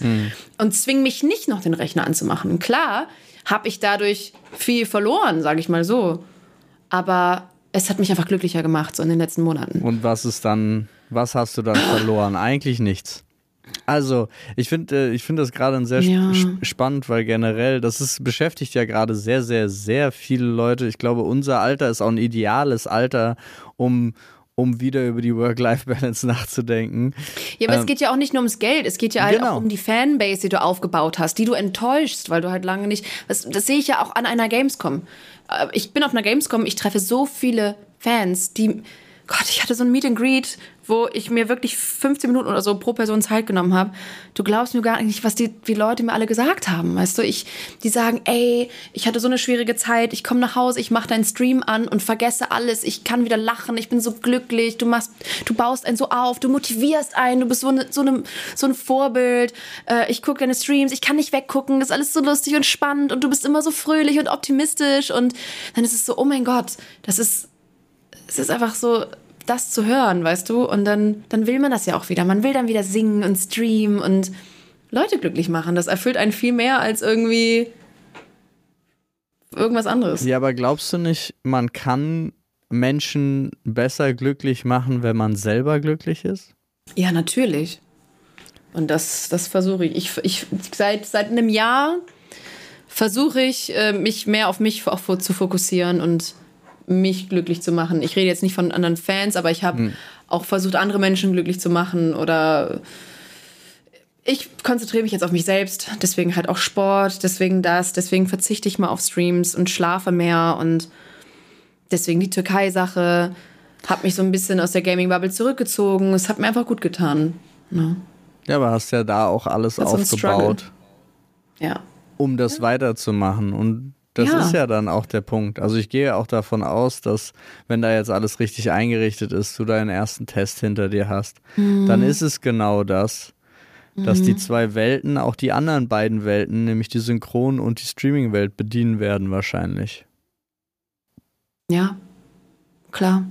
Und zwing mich nicht noch den Rechner anzumachen. Klar habe ich dadurch viel verloren, sage ich mal so. Aber es hat mich einfach glücklicher gemacht, so in den letzten Monaten. Und was ist dann, was hast du dann verloren? Eigentlich nichts. Also, ich finde äh, ich finde das gerade sehr Ja. sp- spannend, weil generell, das ist, beschäftigt ja gerade sehr, sehr, sehr viele Leute. Ich glaube, unser Alter ist auch ein ideales Alter, um, um wieder über die Work-Life-Balance nachzudenken. Ja, aber es geht ja auch nicht nur ums Geld, es geht ja halt Genau. auch um die Fanbase, die du aufgebaut hast, die du enttäuschst, weil du halt lange nicht. Das, das sehe ich ja auch an einer Gamescom. Äh, Ich bin auf einer Gamescom, ich treffe so viele Fans, die. Gott, ich hatte so ein Meet and Greet, wo ich mir wirklich 15 Minuten oder so pro Person Zeit genommen habe. Du glaubst mir gar nicht, was die, die Leute mir alle gesagt haben. Weißt du, ich, die sagen, ey, ich hatte so eine schwierige Zeit, ich komme nach Hause, ich mache deinen Stream an und vergesse alles, ich kann wieder lachen, ich bin so glücklich, du machst, du baust einen so auf, du motivierst einen, du bist so, eine, so, eine, so ein Vorbild, äh, ich gucke deine Streams, ich kann nicht weggucken, das ist alles so lustig und spannend und du bist immer so fröhlich und optimistisch und dann ist es so, oh mein Gott, das ist, es ist einfach so, das zu hören, weißt du? Und dann, dann will man das ja auch wieder. Man will dann wieder singen und streamen und Leute glücklich machen. Das erfüllt einen viel mehr als irgendwie irgendwas anderes. Ja, aber glaubst du nicht, man kann Menschen besser glücklich machen, wenn man selber glücklich ist? Ja, natürlich. Und das, das versuche ich. ich, ich seit, seit einem Jahr versuche ich, äh, mich mehr auf mich zu fokussieren und mich glücklich zu machen. Ich rede jetzt nicht von anderen Fans, aber ich habe auch versucht, andere Menschen glücklich zu machen oder ich konzentriere mich jetzt auf mich selbst, deswegen halt auch Sport, deswegen das, deswegen verzichte ich mal auf Streams und schlafe mehr und deswegen die Türkei-Sache. Hab mich so ein bisschen aus der Gaming-Bubble zurückgezogen. Es hat mir einfach gut getan. Ja, ja aber hast ja da auch alles das aufgebaut. Ja. Um das ja. weiterzumachen. Und das ja. ist ja dann auch der Punkt. Also ich gehe auch davon aus, dass wenn da jetzt alles richtig eingerichtet ist, du deinen ersten Test hinter dir hast, mhm. dann ist es genau das, dass mhm. die zwei Welten, auch die anderen beiden Welten, nämlich die Synchron- und die Streaming-Welt bedienen werden wahrscheinlich. Ja, klar.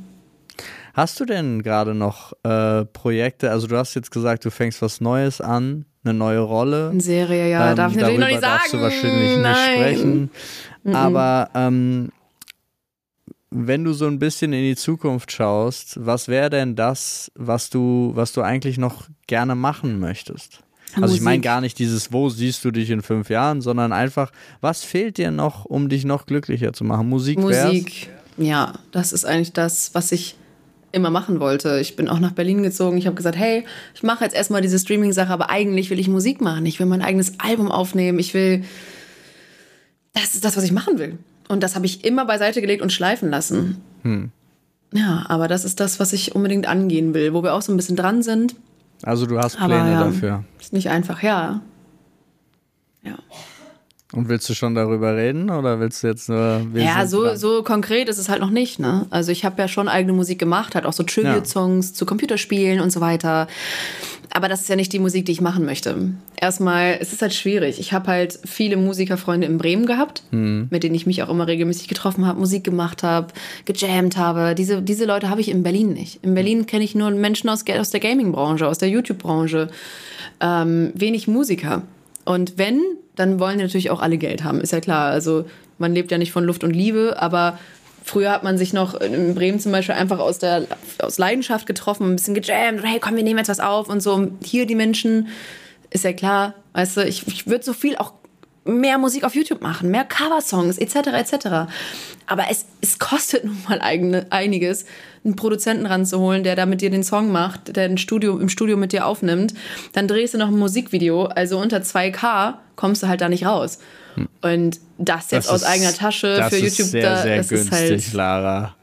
Hast du denn gerade noch äh, Projekte? Also du hast jetzt gesagt, du fängst was Neues an, eine neue Rolle. Eine Serie, ja, ähm, darf ich natürlich noch nicht sagen. darfst du wahrscheinlich Nein. nicht sprechen. Mhm. Aber ähm, wenn du so ein bisschen in die Zukunft schaust, was wäre denn das, was du, was du eigentlich noch gerne machen möchtest? Musik. Also ich meine gar nicht dieses, wo siehst du dich in fünf Jahren, sondern einfach, was fehlt dir noch, um dich noch glücklicher zu machen? Musik. Musik, wär's? ja, das ist eigentlich das, was ich immer machen wollte. Ich bin auch nach Berlin gezogen. Ich habe gesagt, hey, ich mache jetzt erstmal diese Streaming-Sache, aber eigentlich will ich Musik machen. Ich will mein eigenes Album aufnehmen. Ich will das ist das, was ich machen will. Und das habe ich immer beiseite gelegt und schleifen lassen. Hm. Ja, aber das ist das, was ich unbedingt angehen will, wo wir auch so ein bisschen dran sind. Also du hast Pläne aber, ja, dafür. Ist nicht einfach, ja. Ja. Und willst du schon darüber reden oder willst du jetzt nur. Ja, so, so konkret ist es halt noch nicht, ne? Also ich habe ja schon eigene Musik gemacht, halt auch so Tribute-Songs ja. zu Computerspielen und so weiter. Aber das ist ja nicht die Musik, die ich machen möchte. Erstmal, es ist halt schwierig. Ich habe halt viele Musikerfreunde in Bremen gehabt, mhm. mit denen ich mich auch immer regelmäßig getroffen habe, Musik gemacht habe, gejammt habe. Diese, diese Leute habe ich in Berlin nicht. In Berlin kenne ich nur Menschen aus, aus der Gaming-Branche, aus der YouTube-Branche. Ähm, wenig Musiker. Und wenn, dann wollen die natürlich auch alle Geld haben, ist ja klar. Also man lebt ja nicht von Luft und Liebe, aber früher hat man sich noch in Bremen zum Beispiel einfach aus der aus Leidenschaft getroffen, ein bisschen gejammt, hey komm, wir nehmen jetzt was auf und so. Hier die Menschen, ist ja klar, weißt du, ich, ich würde so viel auch mehr Musik auf YouTube machen, mehr Coversongs etc. etc. Aber es, es kostet nun mal eigene, einiges, einen Produzenten ranzuholen, der da mit dir den Song macht, der ein Studio, im Studio mit dir aufnimmt. Dann drehst du noch ein Musikvideo, also unter 2K kommst du halt da nicht raus. Hm. Und das jetzt das aus ist, eigener Tasche für YouTube, sehr, da, sehr das günstig, ist halt, Lara.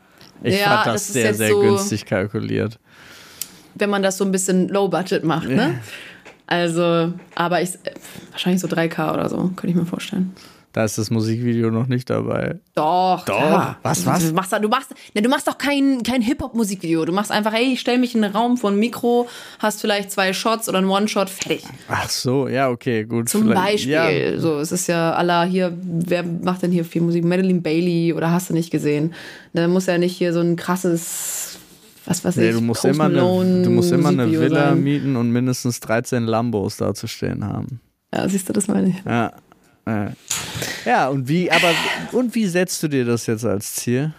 Ich ja, fand das, das sehr, sehr so, günstig kalkuliert. Wenn man das so ein bisschen low budget macht, ne? Also, aber ich, wahrscheinlich so 3K oder so, könnte ich mir vorstellen. Da ist das Musikvideo noch nicht dabei. Doch, doch. Klar. Was, was? Du machst, du machst, ne, du machst doch kein, kein Hip-Hop-Musikvideo. Du machst einfach, hey, ich stell mich in einen Raum vor ein Mikro, hast vielleicht zwei Shots oder einen One-Shot, fertig. Ach so, ja, okay, gut. Zum Beispiel. Ja. So, es ist ja aller hier, wer macht denn hier viel Musik? Madeline Bailey oder hast du nicht gesehen? Da muss ja nicht hier so ein krasses was weiß nee, ich, du musst immer eine, du musst immer eine Villa sein. mieten und mindestens 13 Lambos da zu stehen haben. Ja, siehst du, das meine ich. Ja. Ja, und wie, aber und wie setzt du dir das jetzt als Ziel?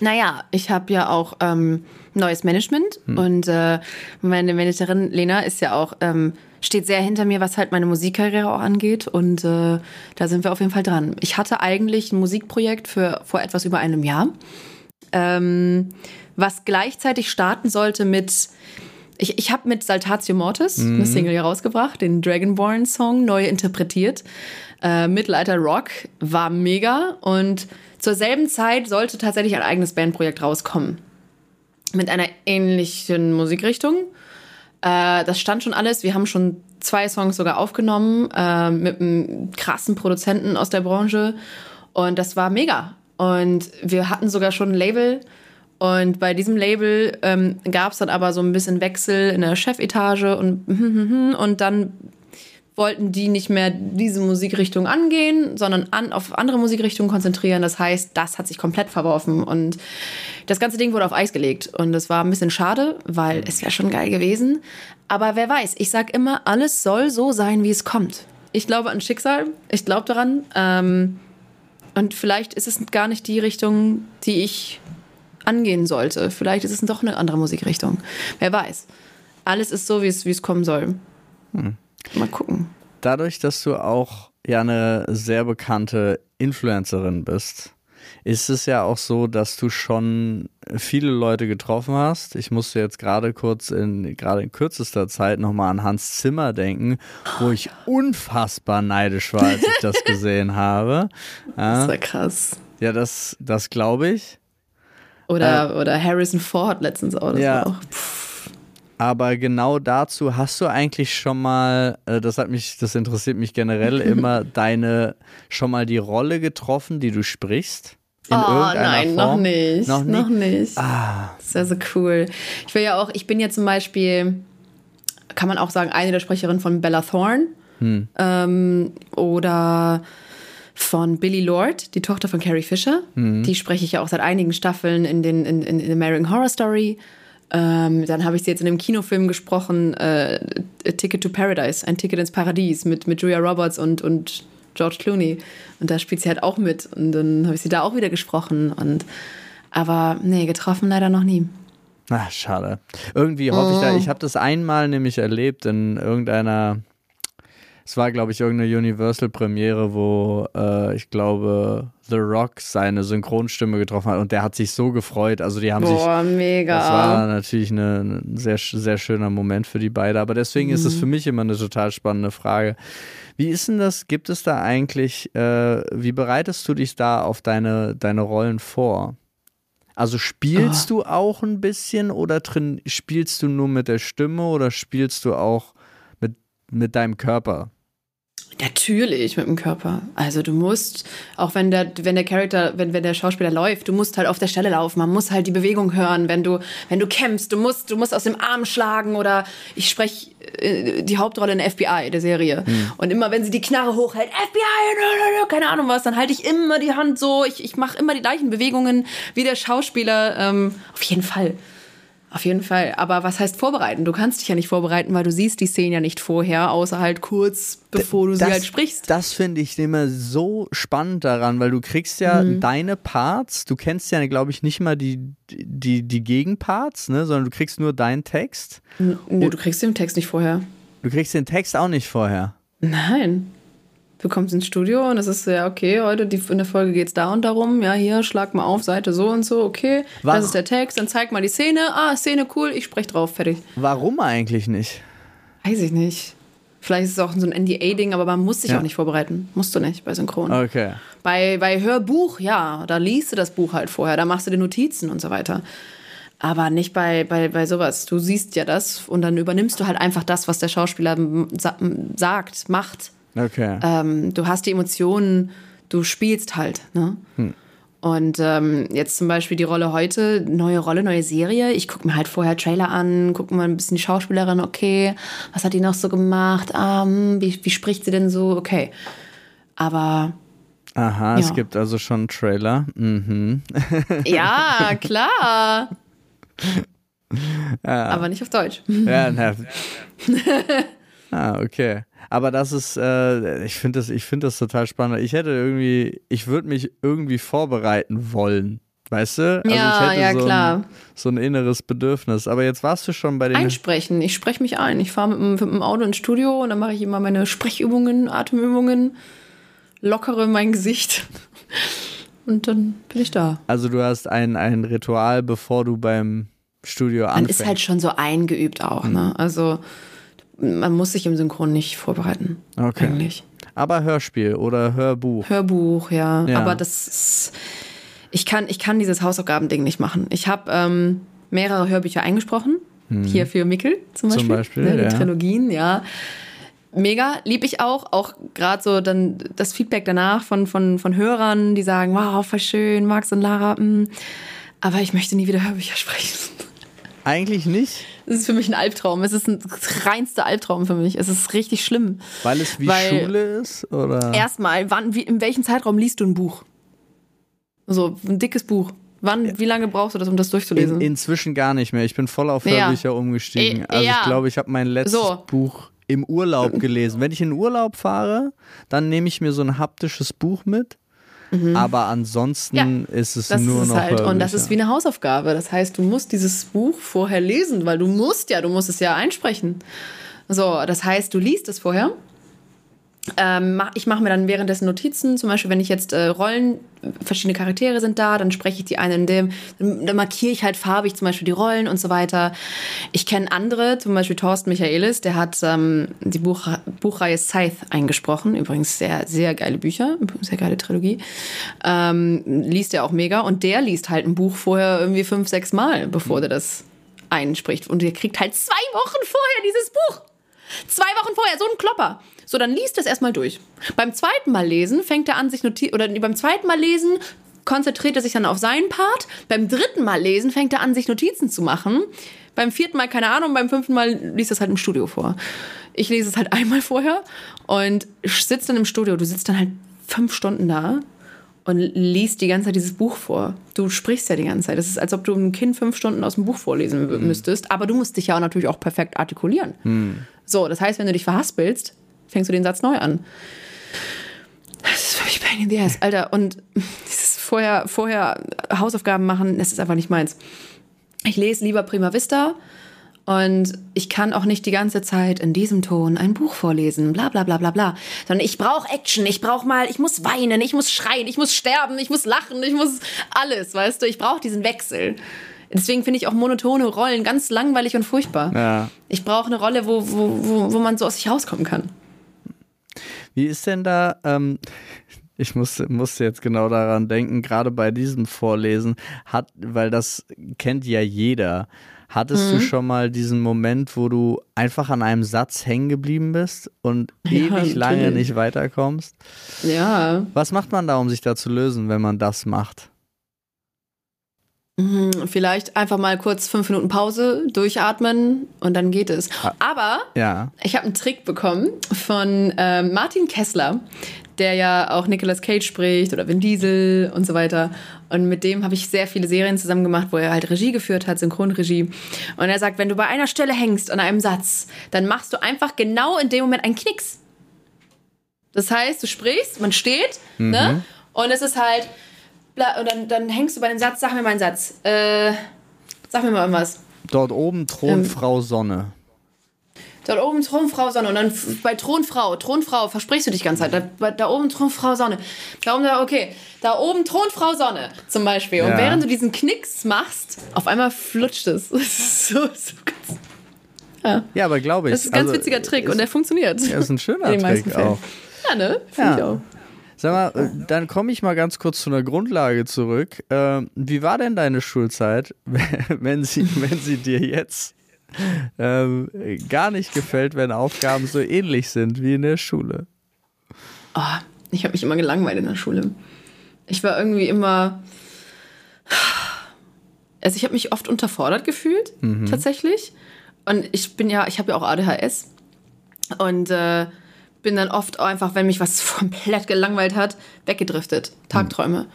Naja, ich habe ja auch ähm, neues Management hm. und äh, meine Managerin Lena ist ja auch, ähm, steht sehr hinter mir, was halt meine Musikkarriere auch angeht und äh, da sind wir auf jeden Fall dran. Ich hatte eigentlich ein Musikprojekt für vor etwas über einem Jahr, ähm, was gleichzeitig starten sollte mit ich, ich habe mit Saltatio Mortis mhm. eine Single hier rausgebracht, den Dragonborn-Song neu interpretiert. Äh, Mittelalter Rock war mega und zur selben Zeit sollte tatsächlich ein eigenes Bandprojekt rauskommen. Mit einer ähnlichen Musikrichtung. Äh, das stand schon alles. Wir haben schon zwei Songs sogar aufgenommen äh, mit einem krassen Produzenten aus der Branche. Und das war mega. Und wir hatten sogar schon ein Label. Und bei diesem Label ähm, gab es dann aber so ein bisschen Wechsel in der Chefetage und, und dann wollten die nicht mehr diese Musikrichtung angehen, sondern an, auf andere Musikrichtungen konzentrieren. Das heißt, das hat sich komplett verworfen und das ganze Ding wurde auf Eis gelegt. Und das war ein bisschen schade, weil es wäre schon geil gewesen. Aber wer weiß, ich sag immer, alles soll so sein, wie es kommt. Ich glaube an Schicksal, ich glaube daran. Ähm, und vielleicht ist es gar nicht die Richtung, die ich angehen sollte. Vielleicht ist es doch eine andere Musikrichtung. Wer weiß. Alles ist so, wie es, kommen soll. Hm. Mal gucken. Dadurch, dass du auch ja eine sehr bekannte Influencerin bist, ist es ja auch so, dass du schon viele Leute getroffen hast. Ich musste jetzt gerade kurz in, gerade in kürzester Zeit nochmal an Hans Zimmer denken, wo ich unfassbar neidisch war, als ich das gesehen habe. Ja. Das war krass. Ja, das, das glaube ich. Oder, äh, oder Harrison Ford letztens auch. Das ja. Auch, aber genau dazu hast du eigentlich schon mal, äh, das hat mich, das interessiert mich generell immer, deine schon mal die Rolle getroffen, die du sprichst? In oh nein, Form? noch nicht. Noch, noch nicht. Ah. Das ist ja so cool. Ich will ja auch, ich bin ja zum Beispiel, kann man auch sagen, eine der Sprecherinnen von Bella Thorne. Hm. Ähm, oder von Billy Lord, die Tochter von Carrie Fisher. Mhm. Die spreche ich ja auch seit einigen Staffeln in den in, in, in American Horror Story. Ähm, dann habe ich sie jetzt in einem Kinofilm gesprochen, äh, A Ticket to Paradise, ein Ticket ins Paradies mit, mit Julia Roberts und, und George Clooney. Und da spielt sie halt auch mit. Und dann habe ich sie da auch wieder gesprochen. Und aber nee, getroffen leider noch nie. Ach, schade. Irgendwie hoffe oh. ich da, ich habe das einmal nämlich erlebt in irgendeiner es war, glaube ich, irgendeine Universal-Premiere, wo äh, ich glaube The Rock seine Synchronstimme getroffen hat und der hat sich so gefreut. Also die haben Boah, sich. mega. Das war natürlich eine, ein sehr, sehr schöner Moment für die beiden. Aber deswegen mhm. ist es für mich immer eine total spannende Frage. Wie ist denn das? Gibt es da eigentlich, äh, wie bereitest du dich da auf deine, deine Rollen vor? Also spielst oh. du auch ein bisschen oder drin, spielst du nur mit der Stimme oder spielst du auch mit, mit deinem Körper? Natürlich mit dem Körper. Also du musst, auch wenn der, wenn der Charakter, wenn, wenn der Schauspieler läuft, du musst halt auf der Stelle laufen. Man muss halt die Bewegung hören, wenn du, wenn du kämpfst. Du musst, du musst aus dem Arm schlagen oder ich spreche äh, die Hauptrolle in FBI, der Serie. Mhm. Und immer wenn sie die Knarre hochhält, FBI, keine Ahnung was, dann halte ich immer die Hand so. Ich, ich mache immer die gleichen Bewegungen wie der Schauspieler. Ähm, auf jeden Fall. Auf jeden Fall. Aber was heißt vorbereiten? Du kannst dich ja nicht vorbereiten, weil du siehst die Szene ja nicht vorher, außer halt kurz, bevor du das, sie halt sprichst. Das finde ich immer so spannend daran, weil du kriegst ja mhm. deine Parts, du kennst ja, glaube ich, nicht mal die, die, die Gegenparts, ne, sondern du kriegst nur deinen Text. Nee, du kriegst den Text nicht vorher. Du kriegst den Text auch nicht vorher. Nein du kommst ins Studio und es ist ja okay, heute die, in der Folge geht es da und darum, ja, hier, schlag mal auf, Seite so und so, okay, Warum? das ist der Text, dann zeig mal die Szene, ah, Szene cool, ich sprech drauf, fertig. Warum eigentlich nicht? Weiß ich nicht. Vielleicht ist es auch so ein NDA-Ding, aber man muss sich ja. auch nicht vorbereiten. Musst du nicht bei Synchron. Okay. Bei, bei Hörbuch, ja, da liest du das Buch halt vorher, da machst du die Notizen und so weiter. Aber nicht bei, bei, bei sowas. Du siehst ja das und dann übernimmst du halt einfach das, was der Schauspieler sagt, macht. Okay. Ähm, du hast die Emotionen, du spielst halt. Ne? Hm. Und ähm, jetzt zum Beispiel die Rolle heute, neue Rolle, neue Serie. Ich gucke mir halt vorher Trailer an, gucke mal ein bisschen die Schauspielerin, okay, was hat die noch so gemacht? Um, wie, wie spricht sie denn so? Okay. Aber. Aha, ja. es gibt also schon einen Trailer. Mhm. ja, klar. Ja. Aber nicht auf Deutsch. Ja, na. ah, okay. Aber das ist, äh, ich finde das, ich finde das total spannend. Ich hätte irgendwie, ich würde mich irgendwie vorbereiten wollen. Weißt du? Also ja, ich hätte ja, so klar. Ein, so ein inneres Bedürfnis. Aber jetzt warst du schon bei den. Einsprechen. Ich spreche mich ein. Ich fahre mit, mit, dem Auto ins Studio und dann mache ich immer meine Sprechübungen, Atemübungen, lockere mein Gesicht. Und dann bin ich da. Also du hast ein, ein Ritual, bevor du beim Studio anfängst. Man ist halt schon so eingeübt auch, mhm. ne? Also man muss sich im Synchron nicht vorbereiten. Okay. Eigentlich. Aber Hörspiel oder Hörbuch. Hörbuch, ja. ja. Aber das ist, ich kann, ich kann dieses Hausaufgabending nicht machen. Ich habe ähm, mehrere Hörbücher eingesprochen. Hm. Hier für Mickel zum Beispiel. Zum Beispiel, ne, die ja. Trilogien, ja. Mega, lieb ich auch. Auch gerade so dann das Feedback danach von, von, von Hörern, die sagen, wow, voll schön, Max und Lara. Mh. Mm. Aber ich möchte nie wieder Hörbücher sprechen. Eigentlich nicht. Es ist für mich ein Albtraum. Es ist ein reinster Albtraum für mich. Es ist richtig schlimm. Weil es wie Weil Schule ist? Oder? Erstmal, wann, wie, in welchem Zeitraum liest du ein Buch? So, ein dickes Buch. Wann, wie lange brauchst du das, um das durchzulesen? In, inzwischen gar nicht mehr. Ich bin voll auf Hörbücher ja. umgestiegen. Also ja. ich glaube, ich habe mein letztes so. Buch im Urlaub gelesen. Wenn ich in Urlaub fahre, dann nehme ich mir so ein haptisches Buch mit Mhm. Aber ansonsten ja, ist es das nur ist noch. Halt. Und das ist wie eine Hausaufgabe. Das heißt, du musst dieses Buch vorher lesen, weil du musst ja, du musst es ja einsprechen. So, das heißt, du liest es vorher ähm, ich mache mir dann währenddessen Notizen, zum Beispiel, wenn ich jetzt äh, Rollen, verschiedene Charaktere sind da, dann spreche ich die einen in dem, dann, markiere ich halt farbig zum Beispiel die Rollen und so weiter. Ich kenne andere, zum Beispiel Thorsten Michaelis, der hat ähm, die Buch, Buchreihe Scythe eingesprochen. Übrigens sehr, sehr geile Bücher, sehr geile Trilogie. Ähm, liest er auch mega und der liest halt ein Buch vorher irgendwie fünf, sechs Mal, bevor mhm. der das einspricht. Und der kriegt halt zwei Wochen vorher dieses Buch. Zwei Wochen vorher, so ein Klopper. So, dann liest es erstmal durch. Beim zweiten Mal lesen fängt er an, sich notiert, oder beim zweiten Mal lesen konzentriert er sich dann auf seinen Part. Beim dritten Mal lesen fängt er an, sich Notizen zu machen. Beim vierten Mal, keine Ahnung, beim fünften Mal liest er es halt im Studio vor. Ich lese es halt einmal vorher und sitze dann im Studio. Du sitzt dann halt fünf Stunden da und liest die ganze Zeit dieses Buch vor. Du sprichst ja die ganze Zeit. Das ist, als ob du einem Kind fünf Stunden aus dem Buch vorlesen mhm. müsstest. Aber du musst dich ja auch natürlich auch perfekt artikulieren. Mhm. So, das heißt, wenn du dich verhaspelst, fängst du den Satz neu an. Das ist für mich pain in the ass, Alter. Und dieses vorher, vorher Hausaufgaben machen, das ist einfach nicht meins. Ich lese lieber Prima Vista und ich kann auch nicht die ganze Zeit in diesem Ton ein Buch vorlesen, bla bla bla bla bla. Sondern ich brauche Action, ich brauche mal, ich muss weinen, ich muss schreien, ich muss sterben, ich muss lachen, ich muss alles, weißt du? Ich brauche diesen Wechsel. Deswegen finde ich auch monotone Rollen ganz langweilig und furchtbar. Ja. Ich brauche eine Rolle, wo, wo, wo, wo man so aus sich rauskommen kann. Wie ist denn da, ähm, ich muss, musste jetzt genau daran denken, gerade bei diesem Vorlesen, hat, weil das kennt ja jeder. Hattest mhm. du schon mal diesen Moment, wo du einfach an einem Satz hängen geblieben bist und ja, ewig lange nicht weiterkommst? Ja. Was macht man da, um sich da zu lösen, wenn man das macht? Mhm, vielleicht einfach mal kurz fünf Minuten Pause, durchatmen und dann geht es. Ah. Aber ja. ich habe einen Trick bekommen von äh, Martin Kessler, der ja auch Nicolas Cage spricht oder Vin Diesel und so weiter. Und mit dem habe ich sehr viele Serien zusammen gemacht, wo er halt Regie geführt hat, Synchronregie. Und er sagt, wenn du bei einer Stelle hängst an einem Satz, dann machst du einfach genau in dem Moment einen Knicks. Das heißt, du sprichst, man steht, ne? mhm. ne? Und es ist halt und dann, dann hängst du bei dem Satz, sag mir mal einen Satz. Äh, sag mir mal irgendwas. Dort oben thront ähm, Frau Sonne. Dort oben thront Frau Sonne. Und dann bei Thronfrau, Thronfrau, versprichst du dich ganze Zeit. Da, da oben thront Frau Sonne. Da oben, okay. Da oben thront Frau Sonne zum Beispiel. Und ja. während du diesen Knicks machst, auf einmal flutscht es. so, so ganz, ja. ja, aber glaube ich. Das ist ein ganz also, witziger Trick und der funktioniert. Ja, ist ein schöner Trick auch. Ja, ne? Finde ja. ich auch. Sag mal, äh, dann komme ich mal ganz kurz zu einer Grundlage zurück. Ähm, wie war denn deine Schulzeit, wenn sie, wenn sie dir jetzt ähm, gar nicht gefällt, wenn Aufgaben so ähnlich sind wie in der Schule? Oh, ich habe mich immer gelangweilt in der Schule. Ich war irgendwie immer. Also ich habe mich oft unterfordert gefühlt, mhm. tatsächlich. Und ich bin ja, ich habe ja auch ADHS. Und äh, bin dann oft einfach, wenn mich was komplett gelangweilt hat, weggedriftet. Tagträume. Hm.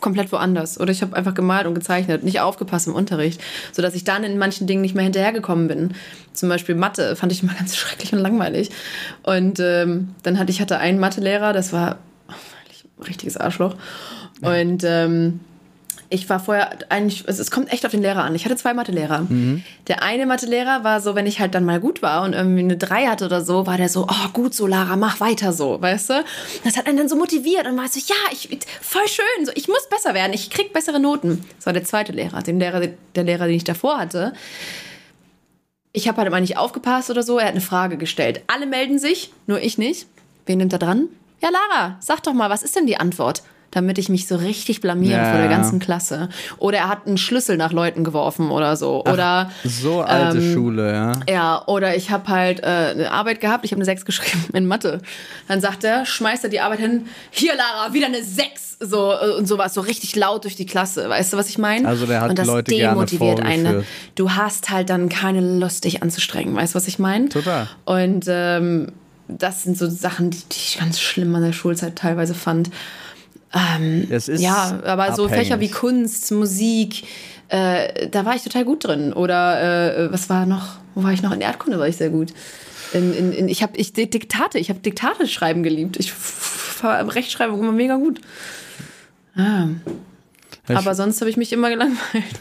Komplett woanders. Oder ich habe einfach gemalt und gezeichnet, nicht aufgepasst im Unterricht, sodass ich dann in manchen Dingen nicht mehr hinterhergekommen bin. Zum Beispiel Mathe fand ich immer ganz schrecklich und langweilig. Und ähm, dann hatte ich hatte einen Mathelehrer, das war oh, ein richtiges Arschloch. Und ähm, ich war vorher eigentlich, es, kommt echt auf den Lehrer an. Ich hatte zwei Mathelehrer. Mhm. Der eine Mathelehrer war so, wenn ich halt dann mal gut war und irgendwie eine 3 hatte oder so, war der so, oh gut so, Lara, mach weiter so, weißt du? Das hat einen dann so motiviert und war so, ja, ich, voll schön, so, ich muss besser werden, ich krieg bessere Noten. Das war der zweite Lehrer, den Lehrer, der Lehrer, den ich davor hatte. Ich habe halt immer nicht aufgepasst oder so, er hat eine Frage gestellt. Alle melden sich, nur ich nicht. Wen nimmt er dran? Ja, Lara, sag doch mal, was ist denn die Antwort? Damit ich mich so richtig blamiere ja, vor der ganzen Klasse. Oder er hat einen Schlüssel nach Leuten geworfen oder so. Ach, oder so alte ähm, Schule, ja. Ja, oder ich habe halt äh, eine Arbeit gehabt, ich habe eine 6 geschrieben in Mathe. Dann sagt er, schmeißt er die Arbeit hin, hier Lara, wieder eine 6. So äh, und sowas, so richtig laut durch die Klasse. Weißt du, was ich meine? Also der hat und das Leute demotiviert einen. Du hast halt dann keine Lust, dich anzustrengen. Weißt du, was ich meine? Total. Und ähm, das sind so Sachen, die, die ich ganz schlimm an der Schulzeit teilweise fand. Ähm, ja, aber abhängig. so Fächer wie Kunst, Musik, äh, da war ich total gut drin. Oder äh, was war noch? Wo war ich noch? In Erdkunde war ich sehr gut. In, in, in, ich habe ich Diktate, ich habe Diktate schreiben geliebt. Ich war Rechtschreibung immer mega gut. Ah. Aber sonst habe ich mich immer gelangweilt.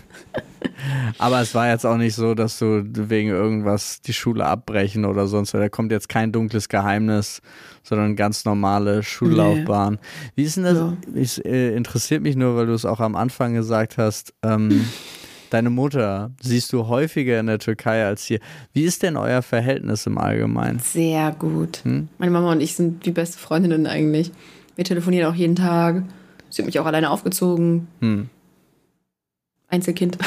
Aber es war jetzt auch nicht so, dass du wegen irgendwas die Schule abbrechen oder sonst. Da kommt jetzt kein dunkles Geheimnis, sondern ganz normale Schullaufbahn. Nee. Wie ist denn das? Ja. Es äh, interessiert mich nur, weil du es auch am Anfang gesagt hast. Ähm, Deine Mutter siehst du häufiger in der Türkei als hier. Wie ist denn euer Verhältnis im Allgemeinen? Sehr gut. Hm? Meine Mama und ich sind die beste Freundinnen eigentlich. Wir telefonieren auch jeden Tag. Sie hat mich auch alleine aufgezogen. Hm. Einzelkind.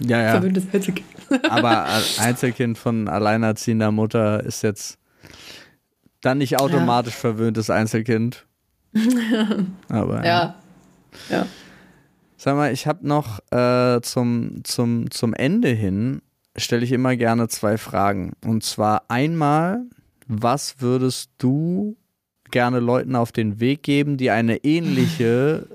Ja, ja. Verwöhntes Einzelkind. Aber Einzelkind von alleinerziehender Mutter ist jetzt dann nicht automatisch ja. verwöhntes Einzelkind. Aber ja. ja. ja. Sag mal, ich habe noch äh, zum, zum, zum Ende hin, stelle ich immer gerne zwei Fragen. Und zwar einmal, was würdest du gerne Leuten auf den Weg geben, die eine ähnliche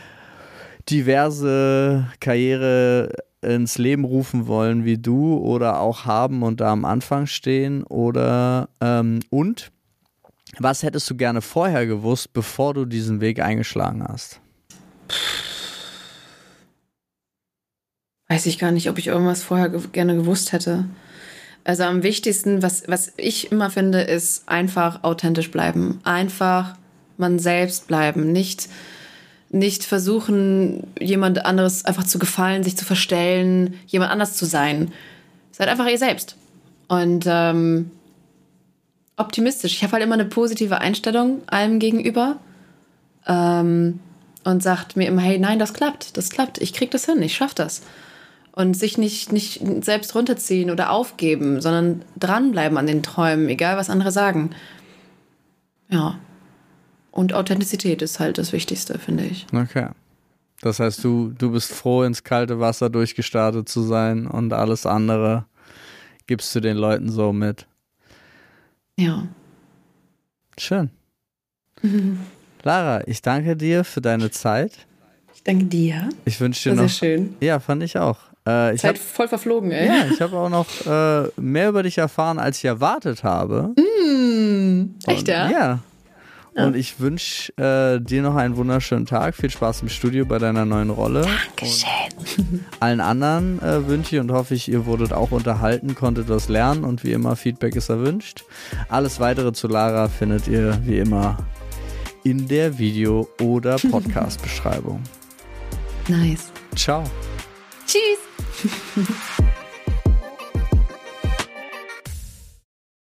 diverse Karriere ins Leben rufen wollen wie du oder auch haben und da am Anfang stehen oder ähm, und was hättest du gerne vorher gewusst, bevor du diesen Weg eingeschlagen hast? Weiß ich gar nicht, ob ich irgendwas vorher ge gerne gewusst hätte. Also am wichtigsten, was, was ich immer finde, ist einfach authentisch bleiben. Einfach man selbst bleiben. Nicht, nicht versuchen, jemand anderes einfach zu gefallen, sich zu verstellen, jemand anders zu sein. Seid einfach ihr selbst. Und ähm, optimistisch. Ich habe halt immer eine positive Einstellung allem gegenüber. Ähm, und sagt mir immer, hey, nein, das klappt, das klappt, ich krieg das hin, ich schaff das und sich nicht, nicht selbst runterziehen oder aufgeben, sondern dranbleiben an den Träumen, egal was andere sagen. Ja. Und Authentizität ist halt das Wichtigste, finde ich. Okay. Das heißt, du, du bist froh, ins kalte Wasser durchgestartet zu sein und alles andere gibst du den Leuten so mit. Ja. Schön. Lara, ich danke dir für deine Zeit. Ich danke dir. Ich wünsche dir noch. Sehr schön. Ja, fand ich auch. Äh, Zeit hab, voll verflogen, ey. Ja, ich habe auch noch äh, mehr über dich erfahren, als ich erwartet habe. Mm, echt, ja? Ja. Und ich wünsche äh, dir noch einen wunderschönen Tag. Viel Spaß im Studio bei deiner neuen Rolle. Dankeschön. Und allen anderen äh, wünsche ich und hoffe ich, ihr wurdet auch unterhalten, konntet was lernen und wie immer, Feedback ist erwünscht. Alles weitere zu Lara findet ihr wie immer in der Video- oder Podcast-Beschreibung. Nice. Ciao. Tschüss.